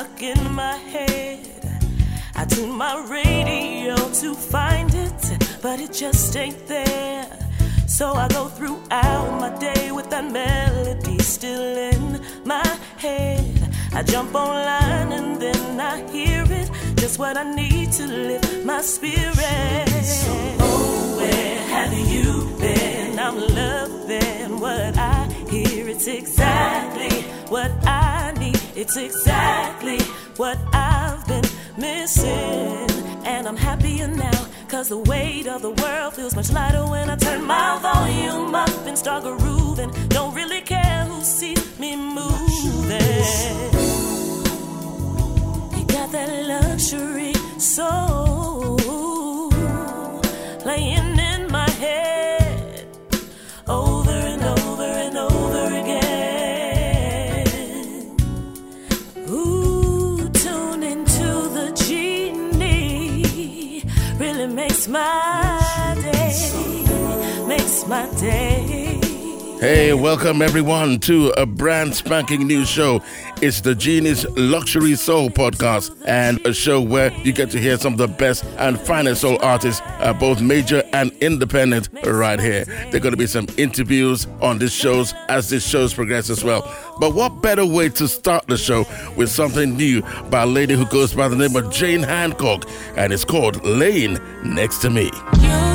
stuck in my head. I tune my radio to find it, but it just ain't there. So I go throughout my day with that melody still in my head. I jump online and then I hear it, just what I need to lift my spirit. So, oh, where have you been? I'm loving what I hear. It's exactly what I need. It's exactly what I've been missing. And I'm happier now, cause the weight of the world feels much lighter when I turn my volume up and start grooving. Don't really care who sees me moving. You got that luxury soul playing Hey, welcome everyone to a brand spanking new show. It's the Genie's Luxury Soul podcast and a show where you get to hear some of the best and finest soul artists, uh, both major and independent, right here. There are going to be some interviews on this shows as this shows progress as well. But what better way to start the show with something new by a lady who goes by the name of Jane Handcock, and it's called Laying Next to Me. You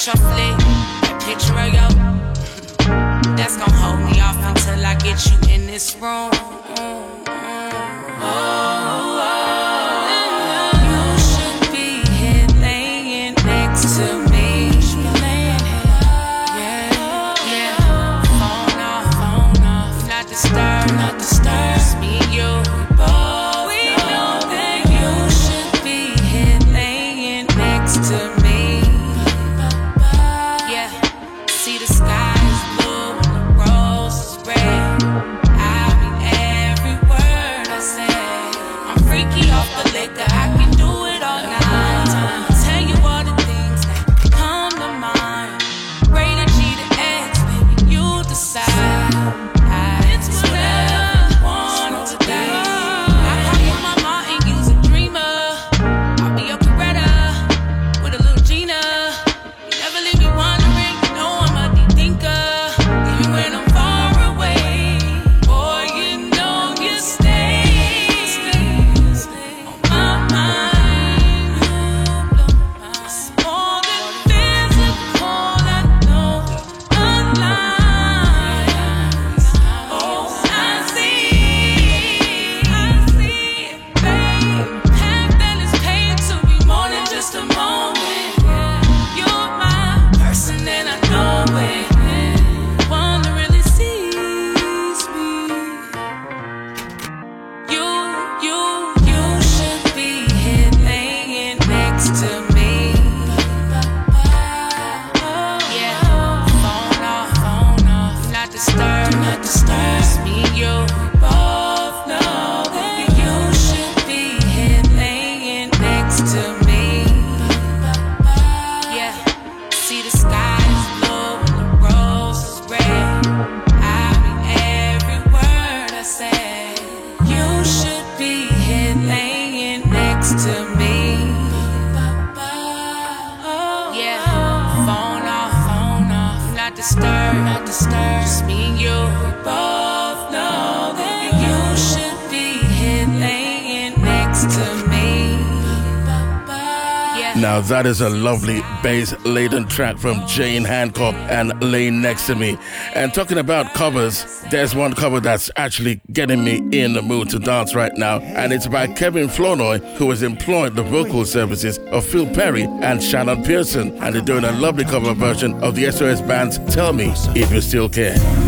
got your flick, that picture of you. That's gonna hold me off until I get you in this room. You is a lovely bass-laden track from Jane Handcock and Laying Next to Me. And talking about covers, there's one cover that's actually getting me in the mood to dance right now, and it's by Kevin Flournoy, who has employed the vocal services of Phil Perry and Shannon Pearson, and they're doing a lovely cover version of the SOS band's "Tell Me If You Still Care."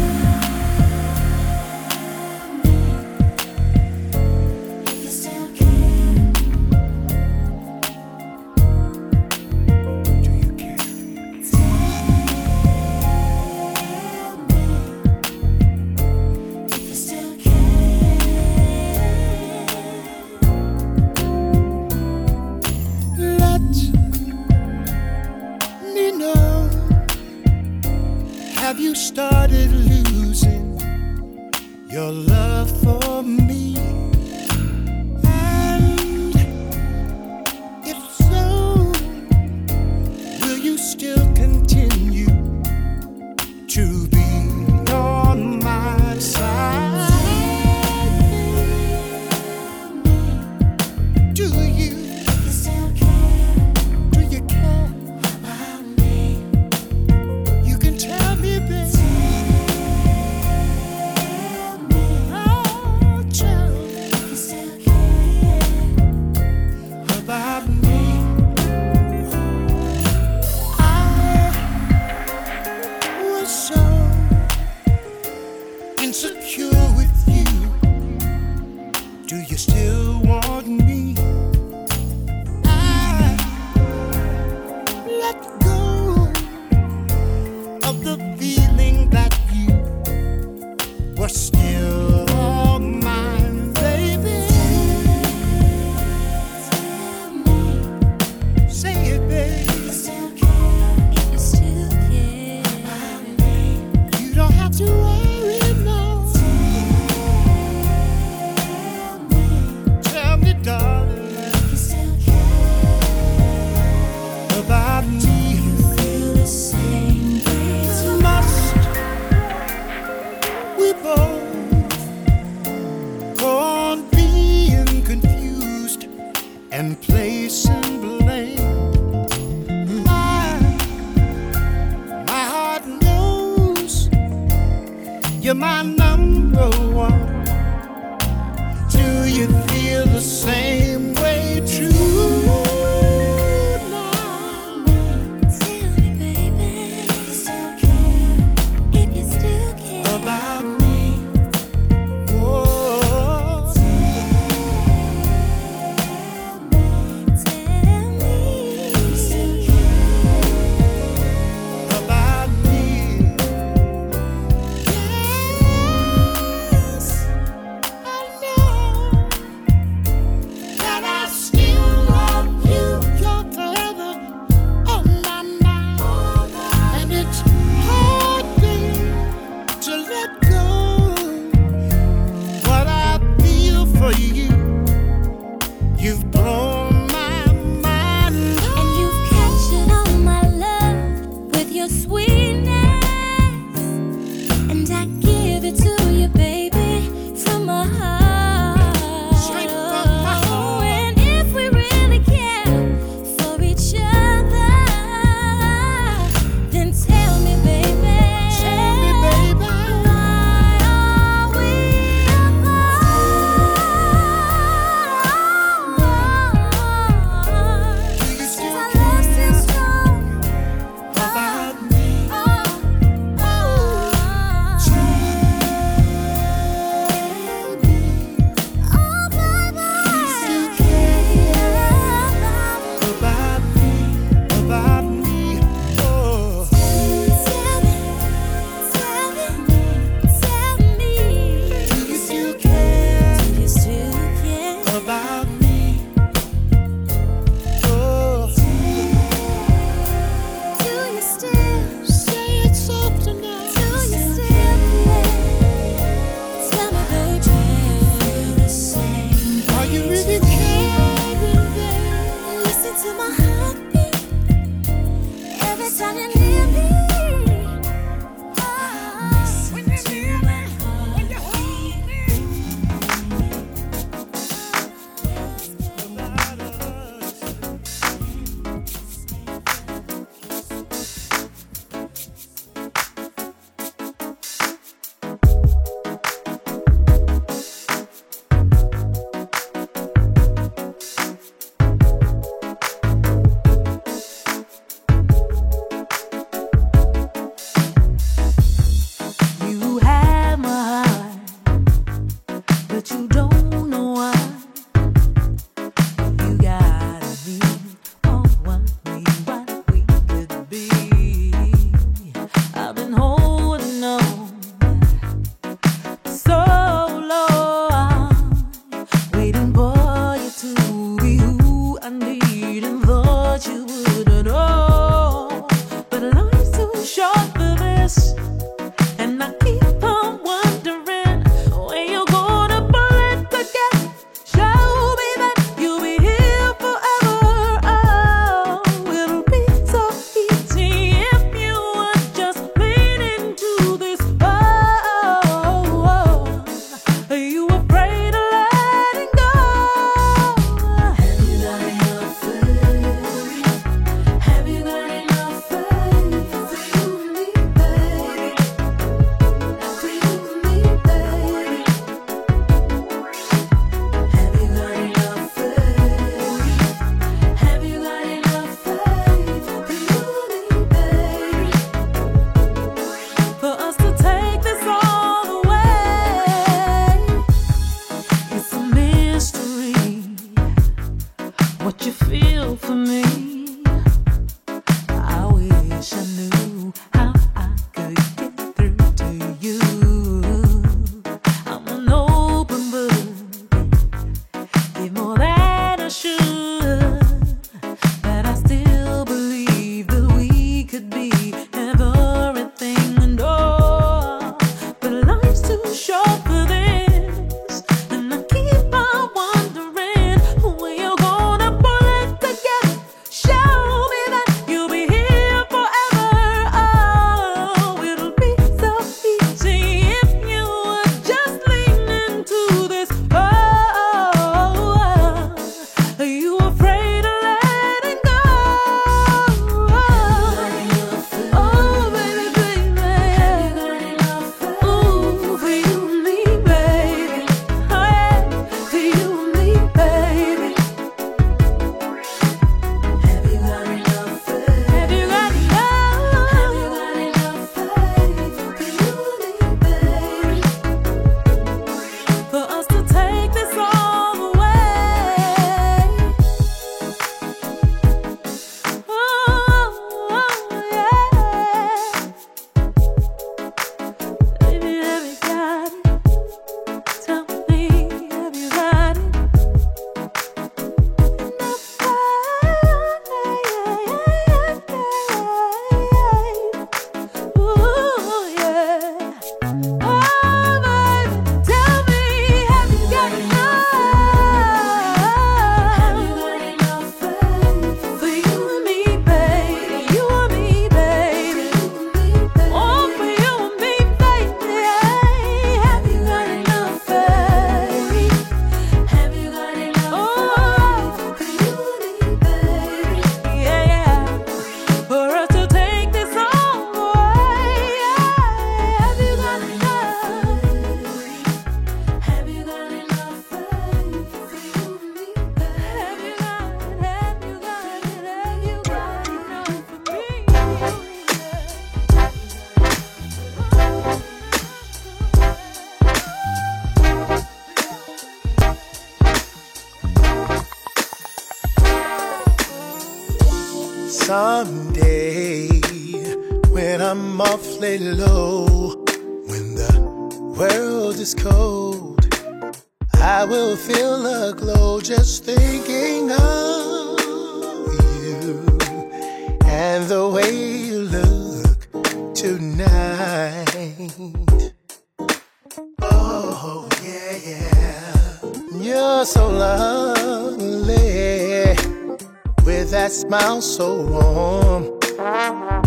that smile so warm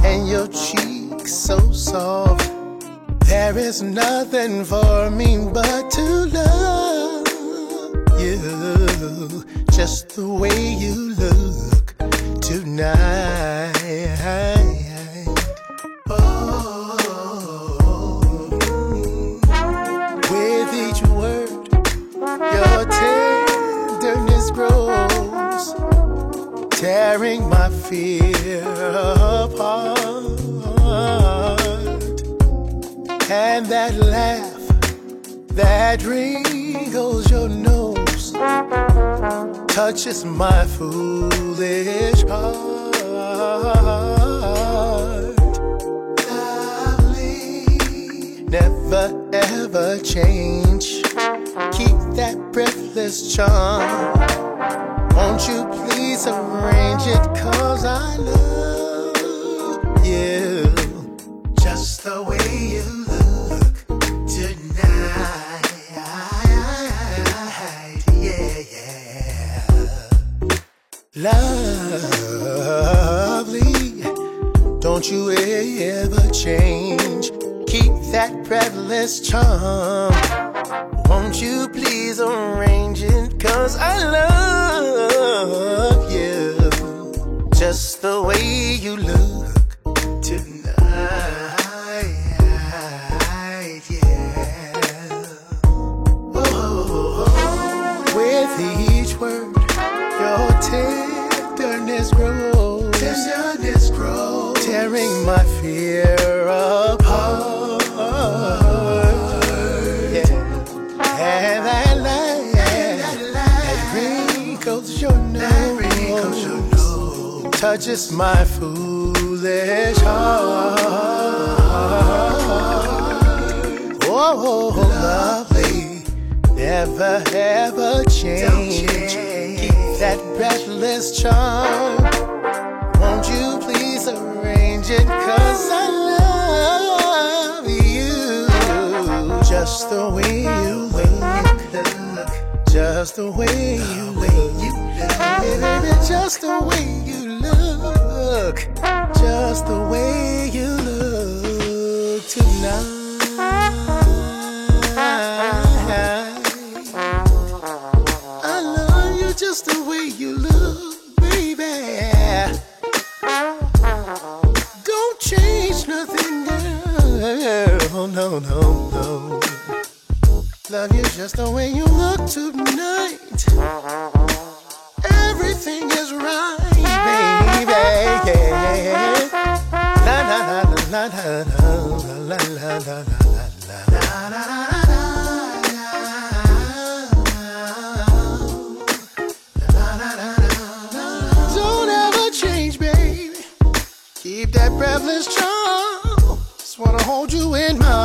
and your cheek so soft. There is nothing for me but to love you, just the way you look tonight. fear apart. And that laugh that wrinkles your nose touches my foolish heart. Lovely. Never ever change. Keep that breathless charm. Won't you Arrange it cause I love you. Just the way you look tonight. Yeah, yeah. Lovely, don't you ever change. Keep that breathless charm. Won't you please arrange? Cause I love you just the way you look. Touches my foolish heart. Oh, lovely, never ever change. Keep that breathless charm. Won't you please arrange it? Cause I love you just the way you look. Just the way you look. Just the way look. Just the way you look tonight. I love you just the way you look, baby. Don't change nothing, girl. Oh, no, no, no. Love you just the way you look tonight. Everything Keep that breathless charm. Just wanna hold you in my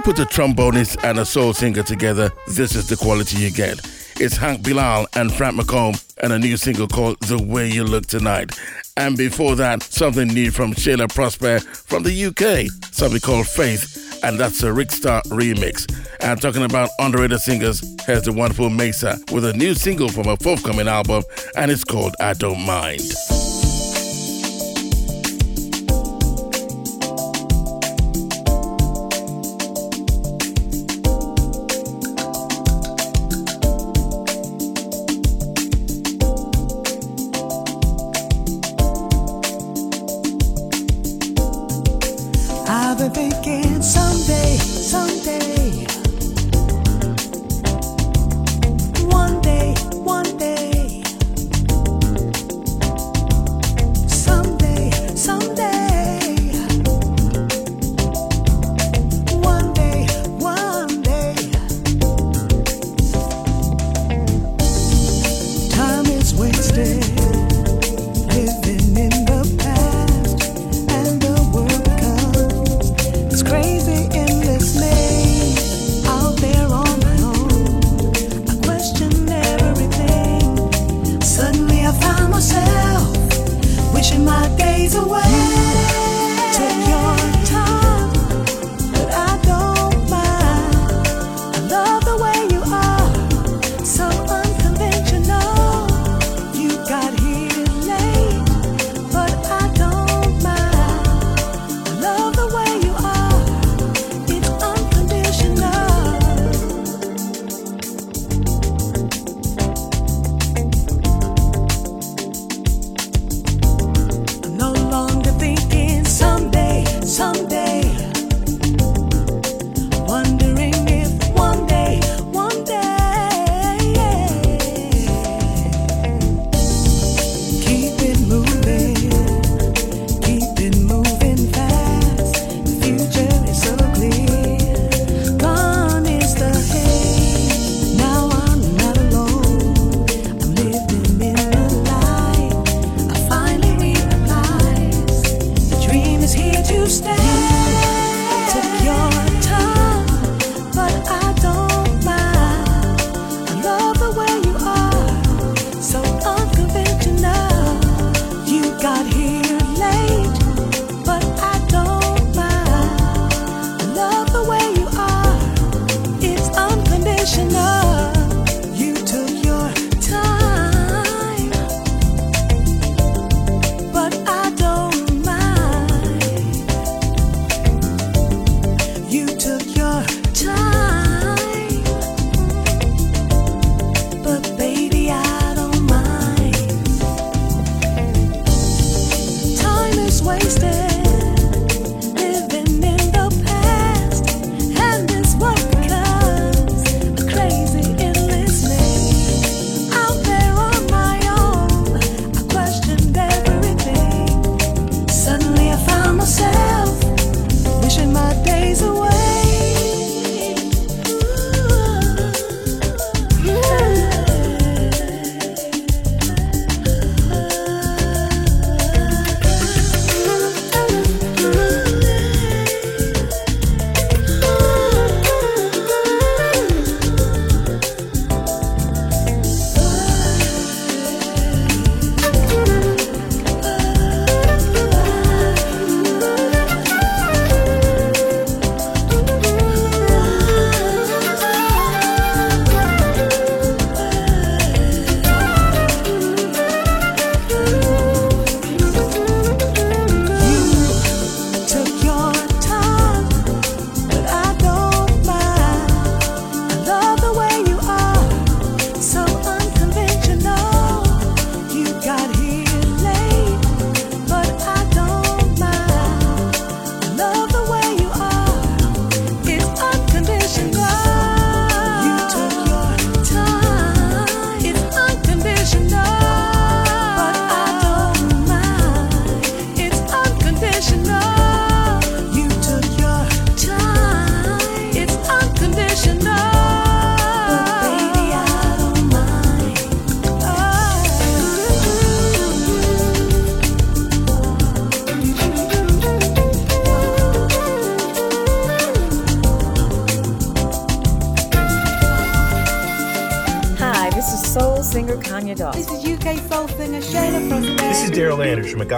you put a trombonist and a soul singer together, this is the quality you get. It's Hank Bilal and Frank McComb and a new single called The Way You Look Tonight. And before that, something new from Shaila Prospere from the UK, something called Faith, and that's a Rickstar remix. And talking about underrated singers, here's the wonderful Maysa with a new single from her forthcoming album, and it's called I Don't Mind.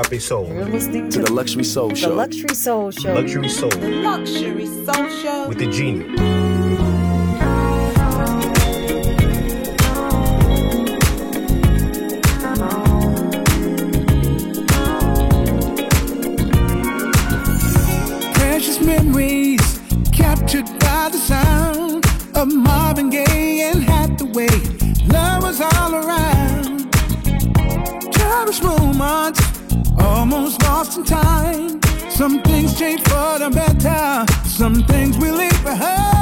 Agape Soul. You're listening to, to the Luxury Soul Show. The Luxury Soul Show. Luxury Soul. The Luxury Soul Show. With the genie. Precious memories captured by the sound of Marvin Gaye and Hathaway. Love was all Some things change for the better. Some things we leave behind.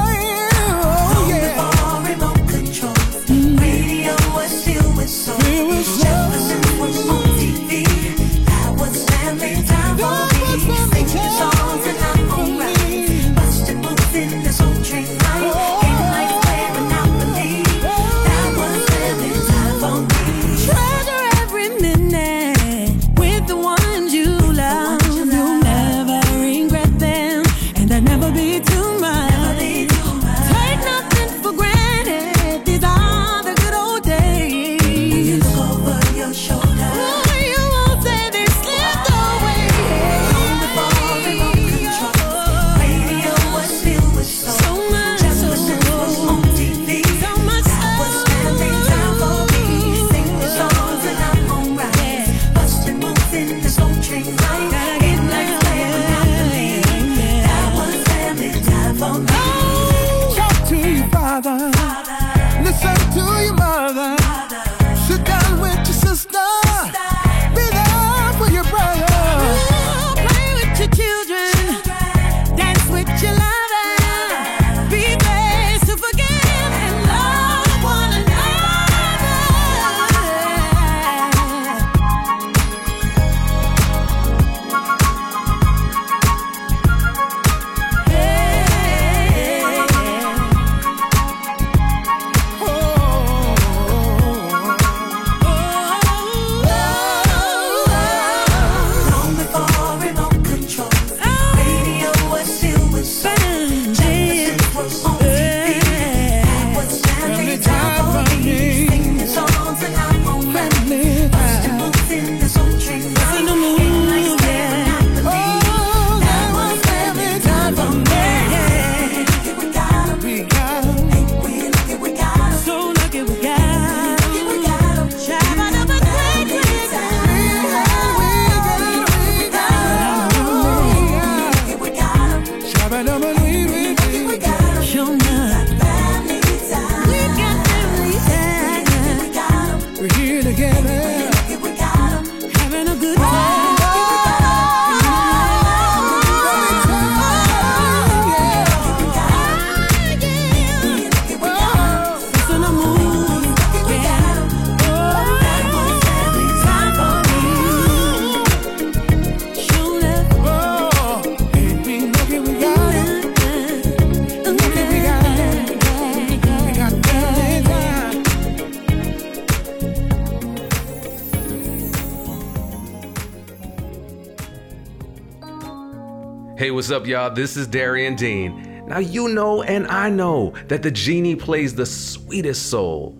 What's up, y'all? This is Darian Dean. Now, you know and I know that the genie plays the sweetest soul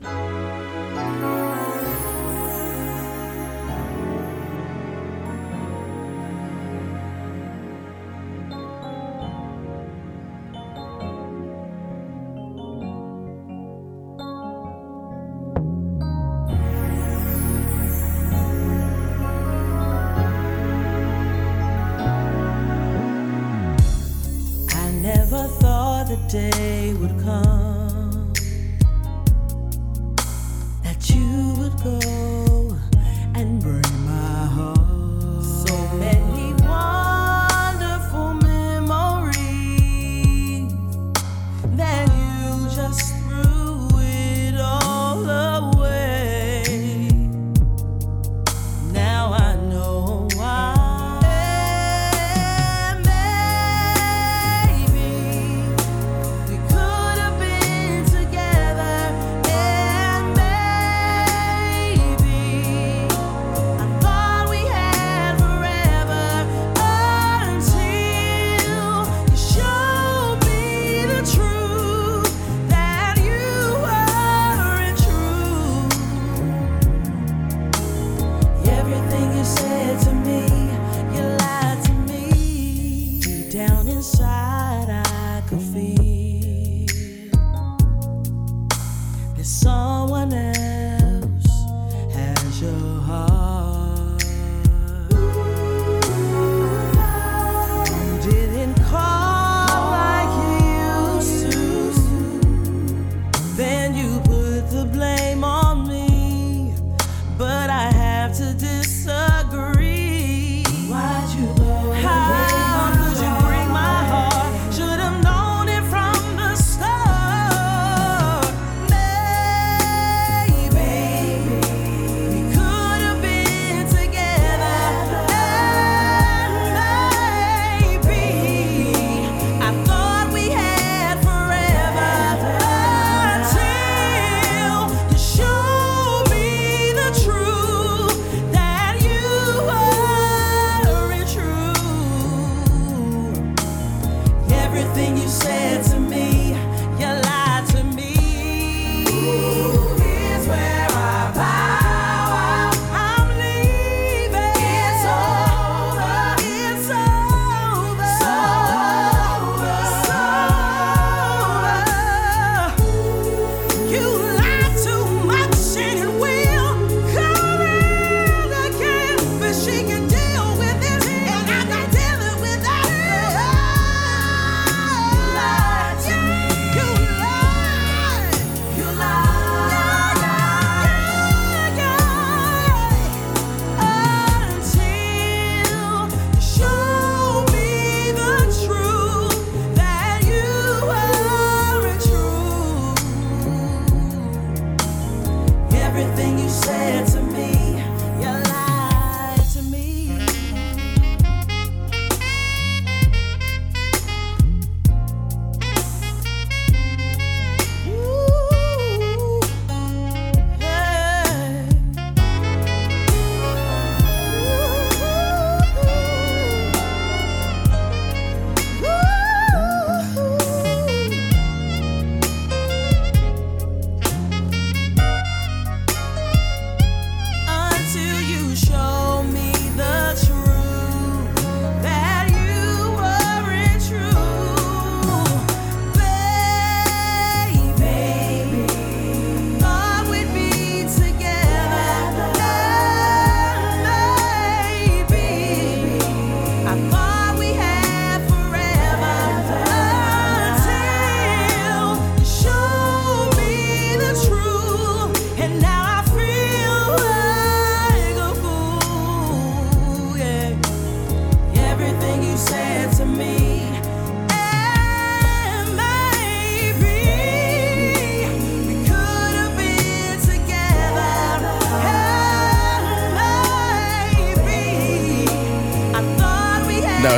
day would come.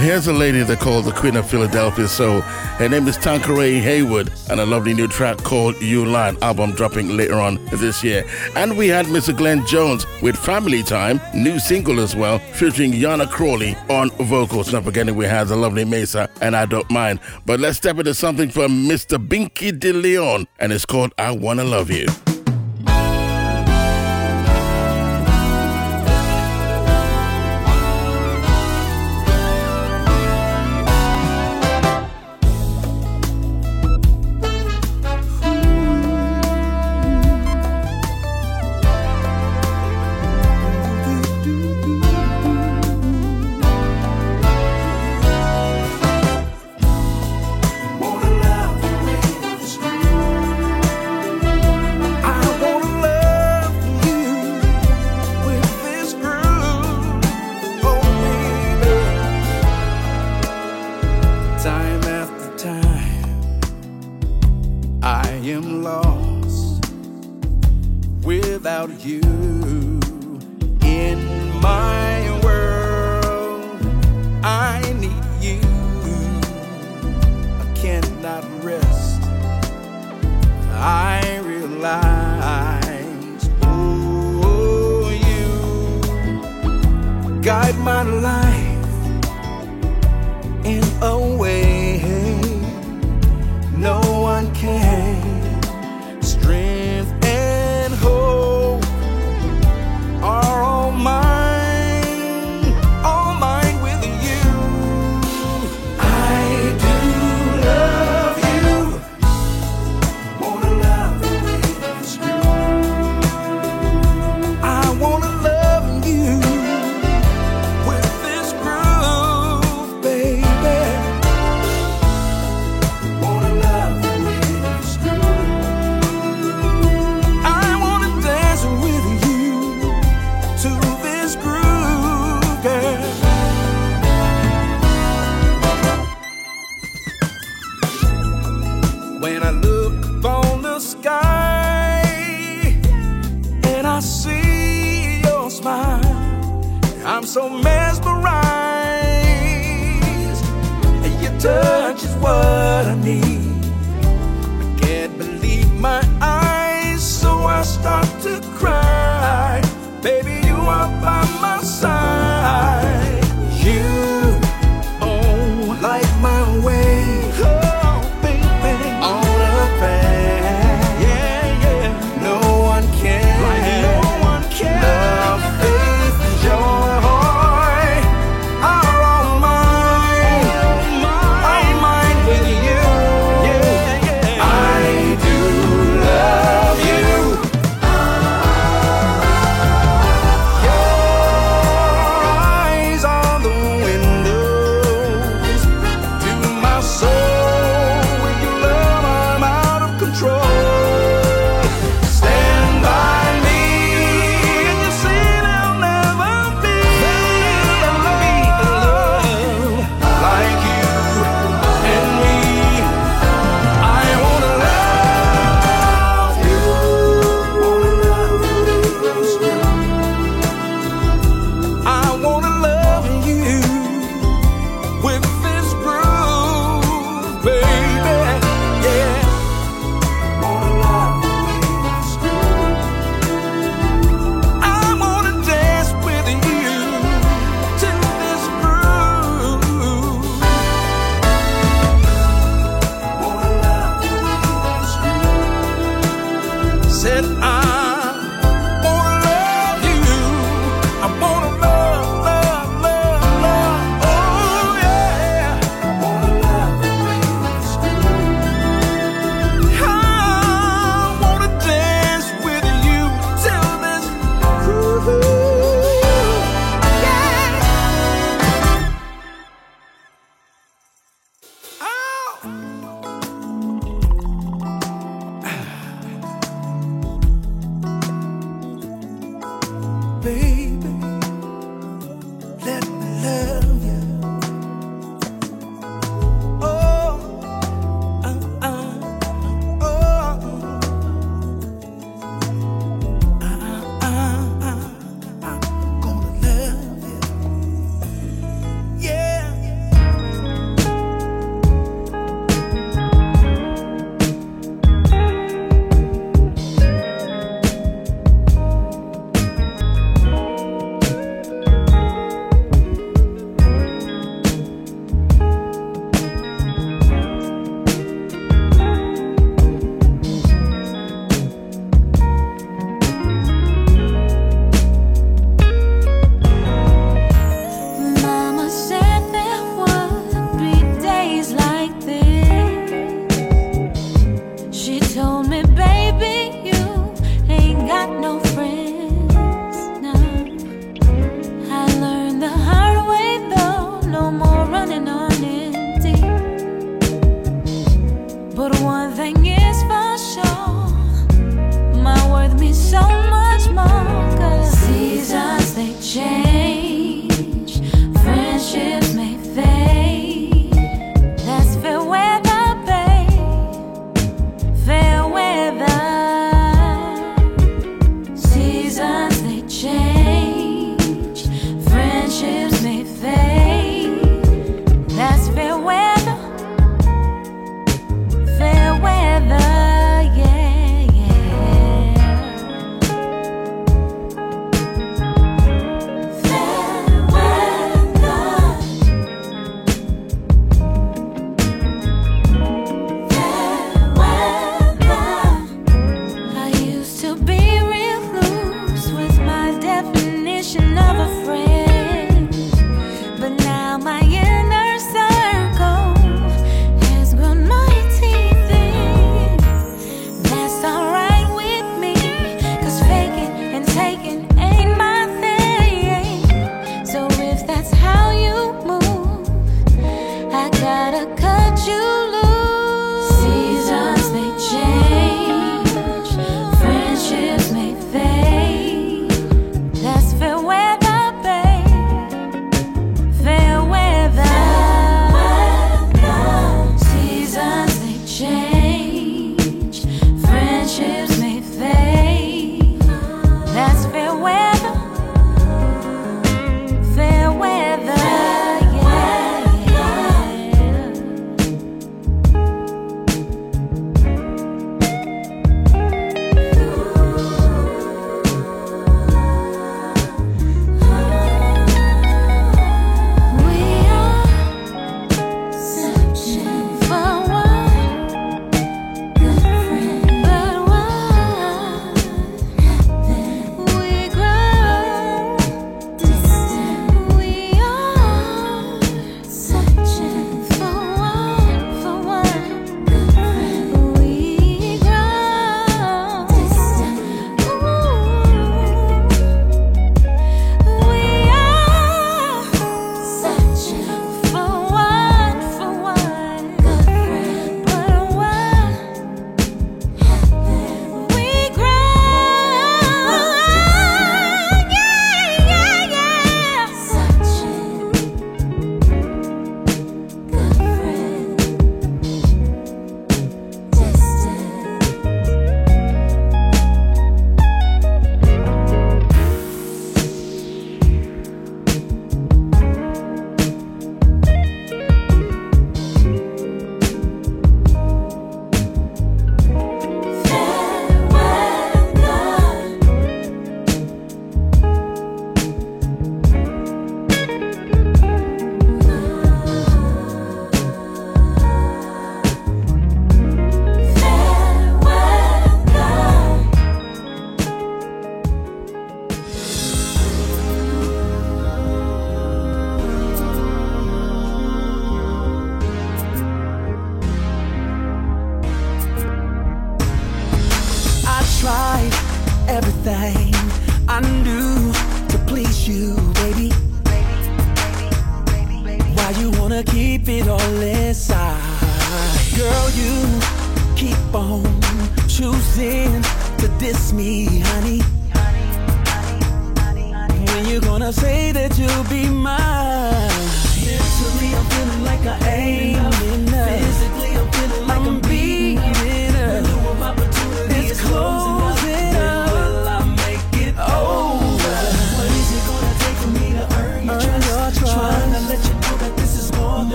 here's a lady that calls the Queen of Philadelphia So Her name is Tanqueray Hayward and a lovely new track called You Lied album dropping later on this year. And we had Mr. Glenn Jones with Family Time, new single as well, featuring Y'Anna Crawley on vocals. Not forgetting we had the lovely Maysa and I Don't Mind. But let's step into something from Mr. Binkley DeLeon and it's called I Wanna Love You.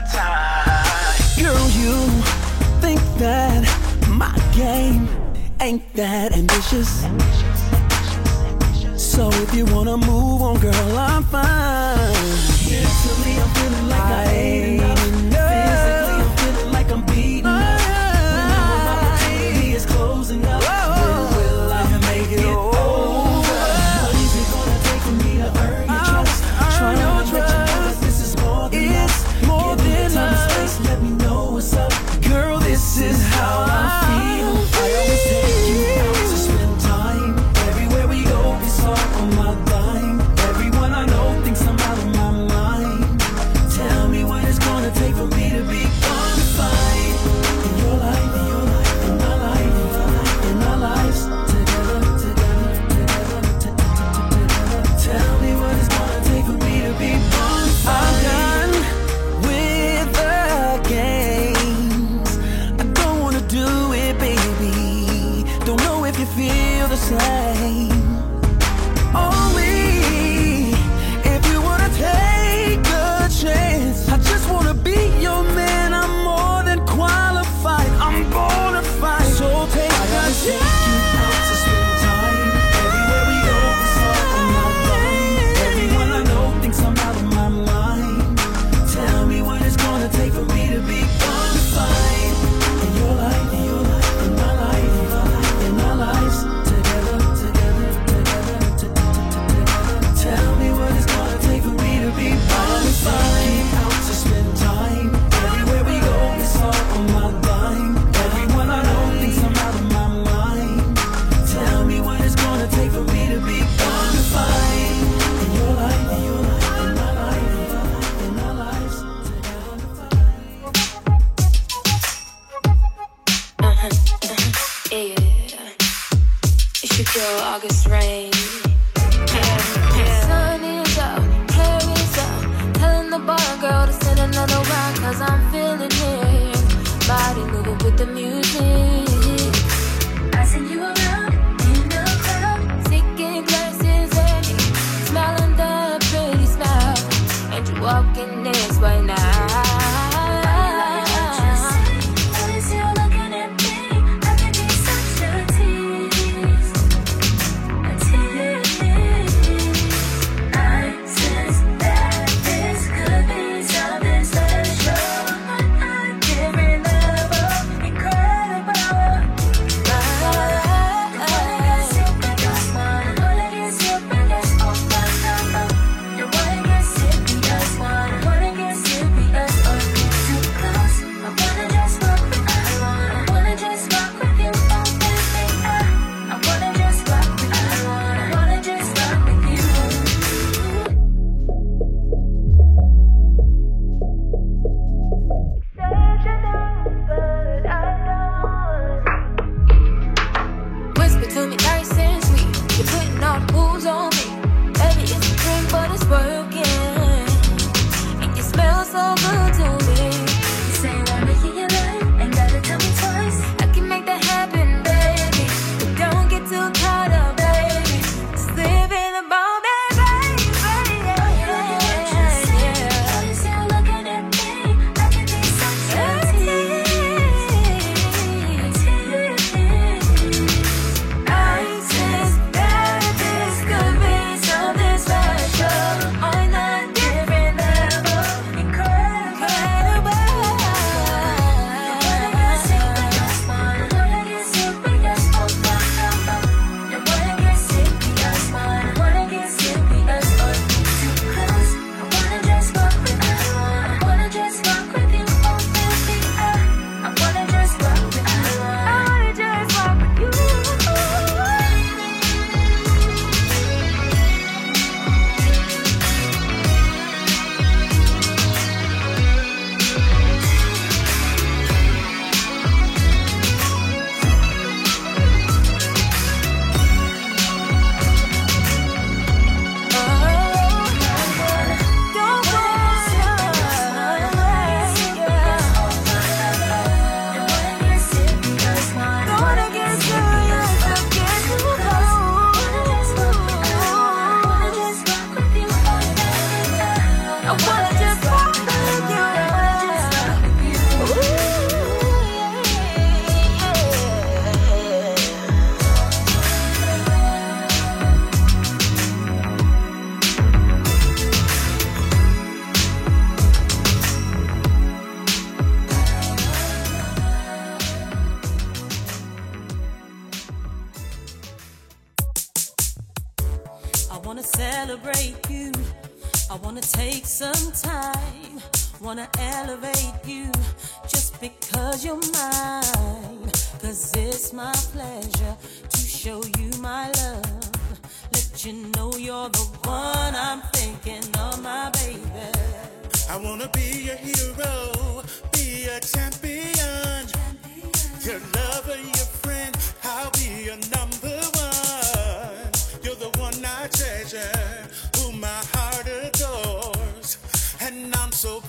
time. Girl, you think that my game ain't that ambitious. So if you wanna move on, girl, I'm fine. Mentally, I'm feeling like I, I ain't enough. My pleasure to show you my love. Let you know you're the one I'm thinking of, my baby. I wanna be your hero, be a champion. Your lover, your friend, I'll be your number one. You're the one I treasure, who my heart adores. And I'm so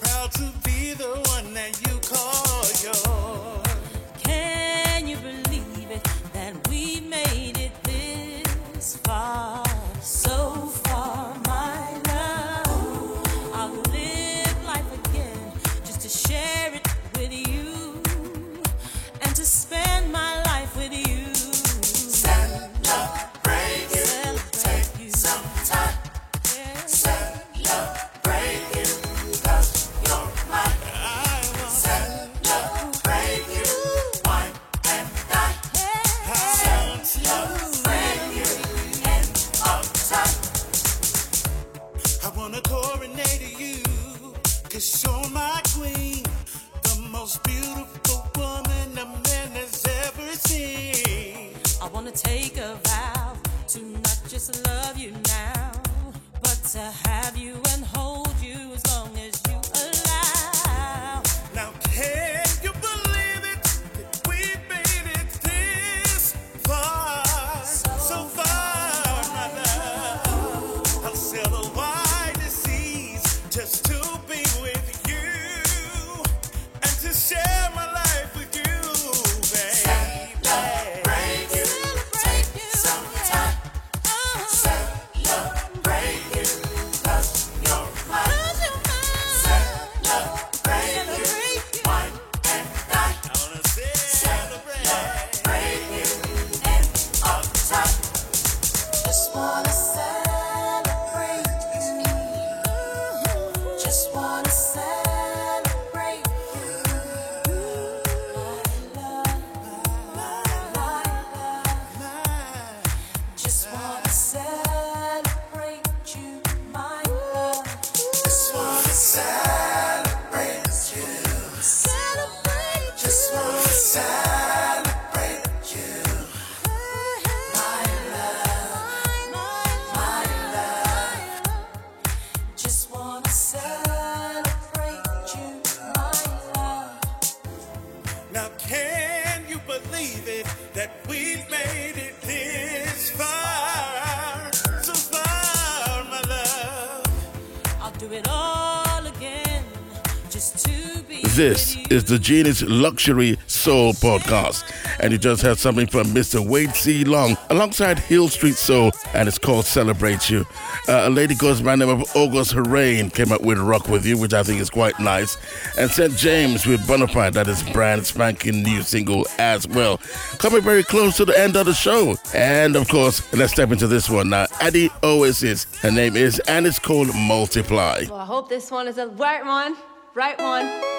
is the Genie's Luxury Soul Podcast. And you just heard something from Mr. Wade C. Long alongside Hil St. Soul, and it's called Celebrate You. Uh, a lady goes by the name of August Rayne came up with Rock With You, which I think is quite nice. And St. Jaimz with Bonafide, that is brand spanking new single as well. Coming very close to the end of the show. And of course, let's step into this one now. Adi Oasis, her name is, and it's called Multiply. Well, I hope this one is a right one. Right one.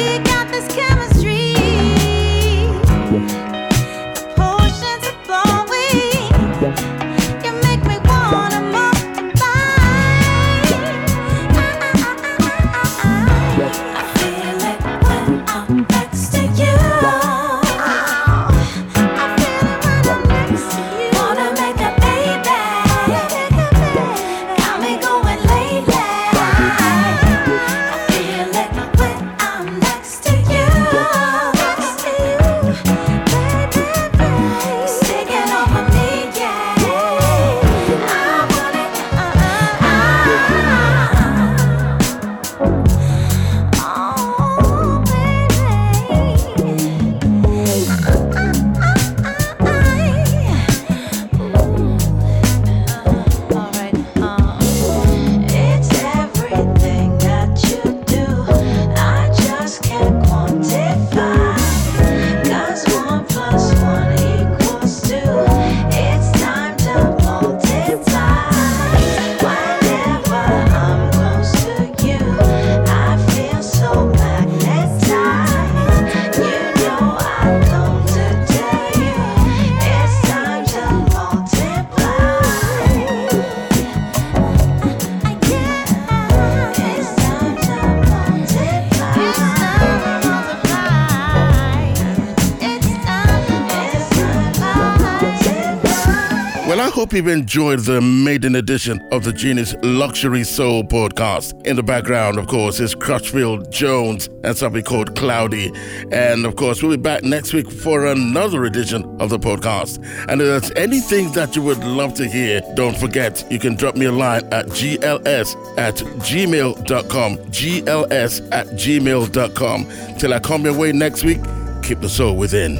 we got Hope you've enjoyed the maiden edition of the Genie's Luxury Soul podcast. In the background, of course, is Crutchfield Jones and something called Cloudy. And of course, we'll be back next week for another edition of the podcast. And if there's anything that you would love to hear, don't forget you can drop me a line at gls at gmail.com. gls at gmail.com. Till I come your way next week, keep the soul within.